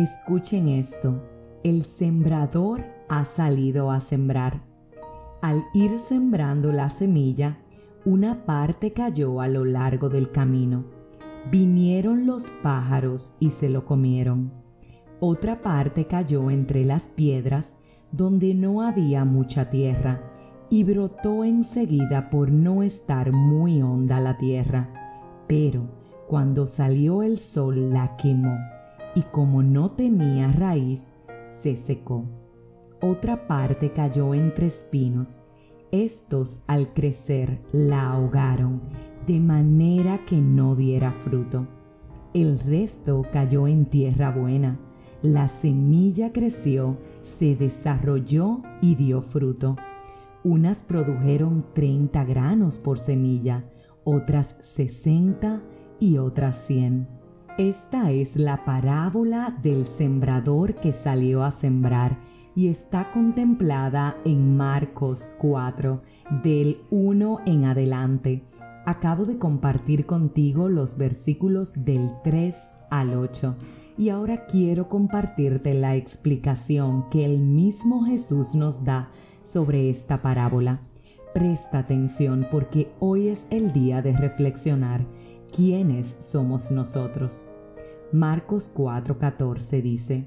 Escuchen esto, el sembrador ha salido a sembrar. Al ir sembrando la semilla, una parte cayó a lo largo del camino. Vinieron los pájaros y se lo comieron. Otra parte cayó entre las piedras donde no había mucha tierra y brotó enseguida por no estar muy honda la tierra. Pero cuando salió el sol la quemó y como no tenía raíz, se secó. Otra parte cayó entre espinos. Estos al crecer la ahogaron, de manera que no diera fruto. El resto cayó en tierra buena. La semilla creció, se desarrolló y dio fruto. Unas produjeron 30 granos por semilla, otras 60 y otras 100 esta es la parábola del sembrador que salió a sembrar y está contemplada en Marcos 4, del 1 en adelante. Acabo de compartir contigo los versículos del 3 al 8 y ahora quiero compartirte la explicación que el mismo Jesús nos da sobre esta parábola. Presta atención porque hoy es el día de reflexionar ¿quiénes somos nosotros? Marcos 4:14 dice,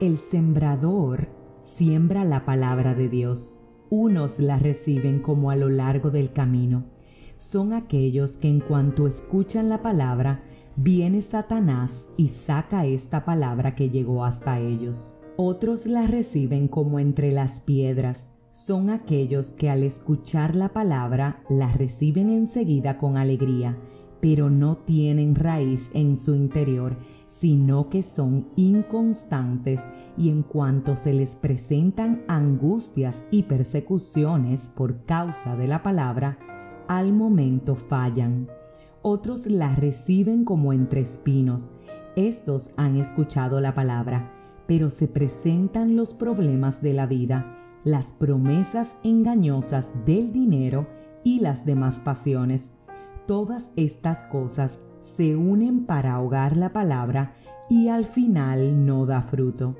El sembrador siembra la palabra de Dios. Unos la reciben como a lo largo del camino. Son aquellos que en cuanto escuchan la palabra, viene Satanás y saca esta palabra que llegó hasta ellos. Otros la reciben como entre las piedras. Son aquellos que al escuchar la palabra la reciben enseguida con alegría pero no tienen raíz en su interior, sino que son inconstantes y en cuanto se les presentan angustias y persecuciones por causa de la palabra, al momento fallan. Otros la reciben como entre espinos. Estos han escuchado la palabra, pero se presentan los problemas de la vida, las promesas engañosas del dinero y las demás pasiones Todas estas cosas se unen para ahogar la palabra y al final no da fruto.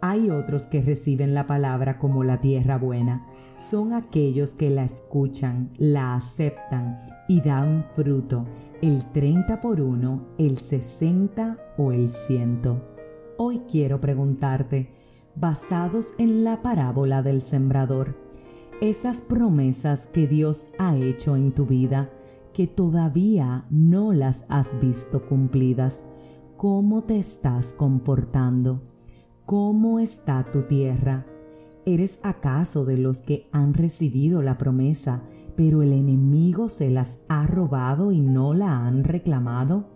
Hay otros que reciben la palabra como la tierra buena. Son aquellos que la escuchan, la aceptan y dan fruto, el 30 por uno, el 60 o el 100. Hoy quiero preguntarte, basados en la parábola del sembrador, esas promesas que Dios ha hecho en tu vida, que todavía no las has visto cumplidas. ¿Cómo te estás comportando? ¿Cómo está tu tierra? ¿Eres acaso de los que han recibido la promesa, pero el enemigo se las ha robado y no la han reclamado?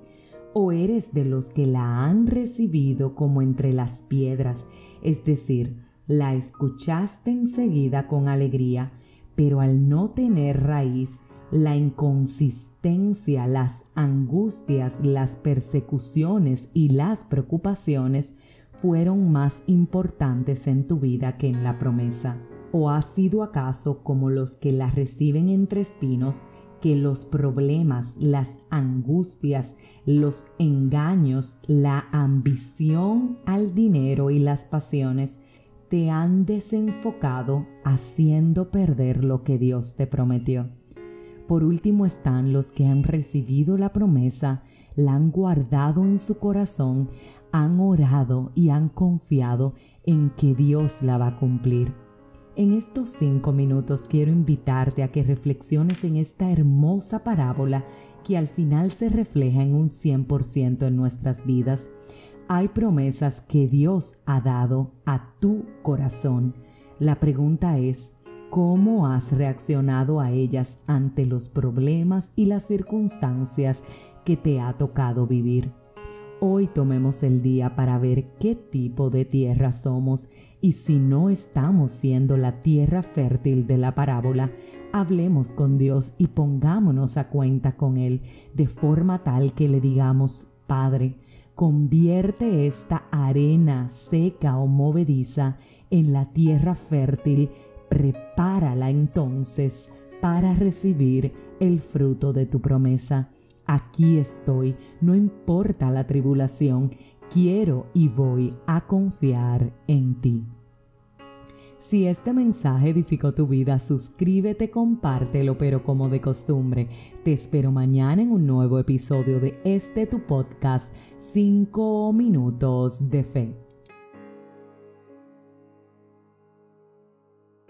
¿O eres de los que la han recibido como entre las piedras, es decir, la escuchaste enseguida con alegría, pero al no tener raíz, la inconsistencia, las angustias, las persecuciones y las preocupaciones fueron más importantes en tu vida que en la promesa? ¿O has sido acaso como los que la reciben entre espinos, que los problemas, las angustias, los engaños, la ambición al dinero y las pasiones te han desenfocado haciendo perder lo que Dios te prometió? Por último están los que han recibido la promesa, la han guardado en su corazón, han orado y han confiado en que Dios la va a cumplir. En estos cinco minutos quiero invitarte a que reflexiones en esta hermosa parábola que al final se refleja en un 100% en nuestras vidas. Hay promesas que Dios ha dado a tu corazón. La pregunta es, cómo has reaccionado a ellas ante los problemas y las circunstancias que te ha tocado vivir. Hoy tomemos el día para ver qué tipo de tierra somos y si no estamos siendo la tierra fértil de la parábola, hablemos con Dios y pongámonos a cuenta con Él de forma tal que le digamos, Padre, convierte esta arena seca o movediza en la tierra fértil prepárala entonces para recibir el fruto de tu promesa. Aquí estoy, no importa la tribulación, quiero y voy a confiar en ti. Si este mensaje edificó tu vida, suscríbete, compártelo, pero como de costumbre, te espero mañana en un nuevo episodio de este tu podcast 5 minutos de fe.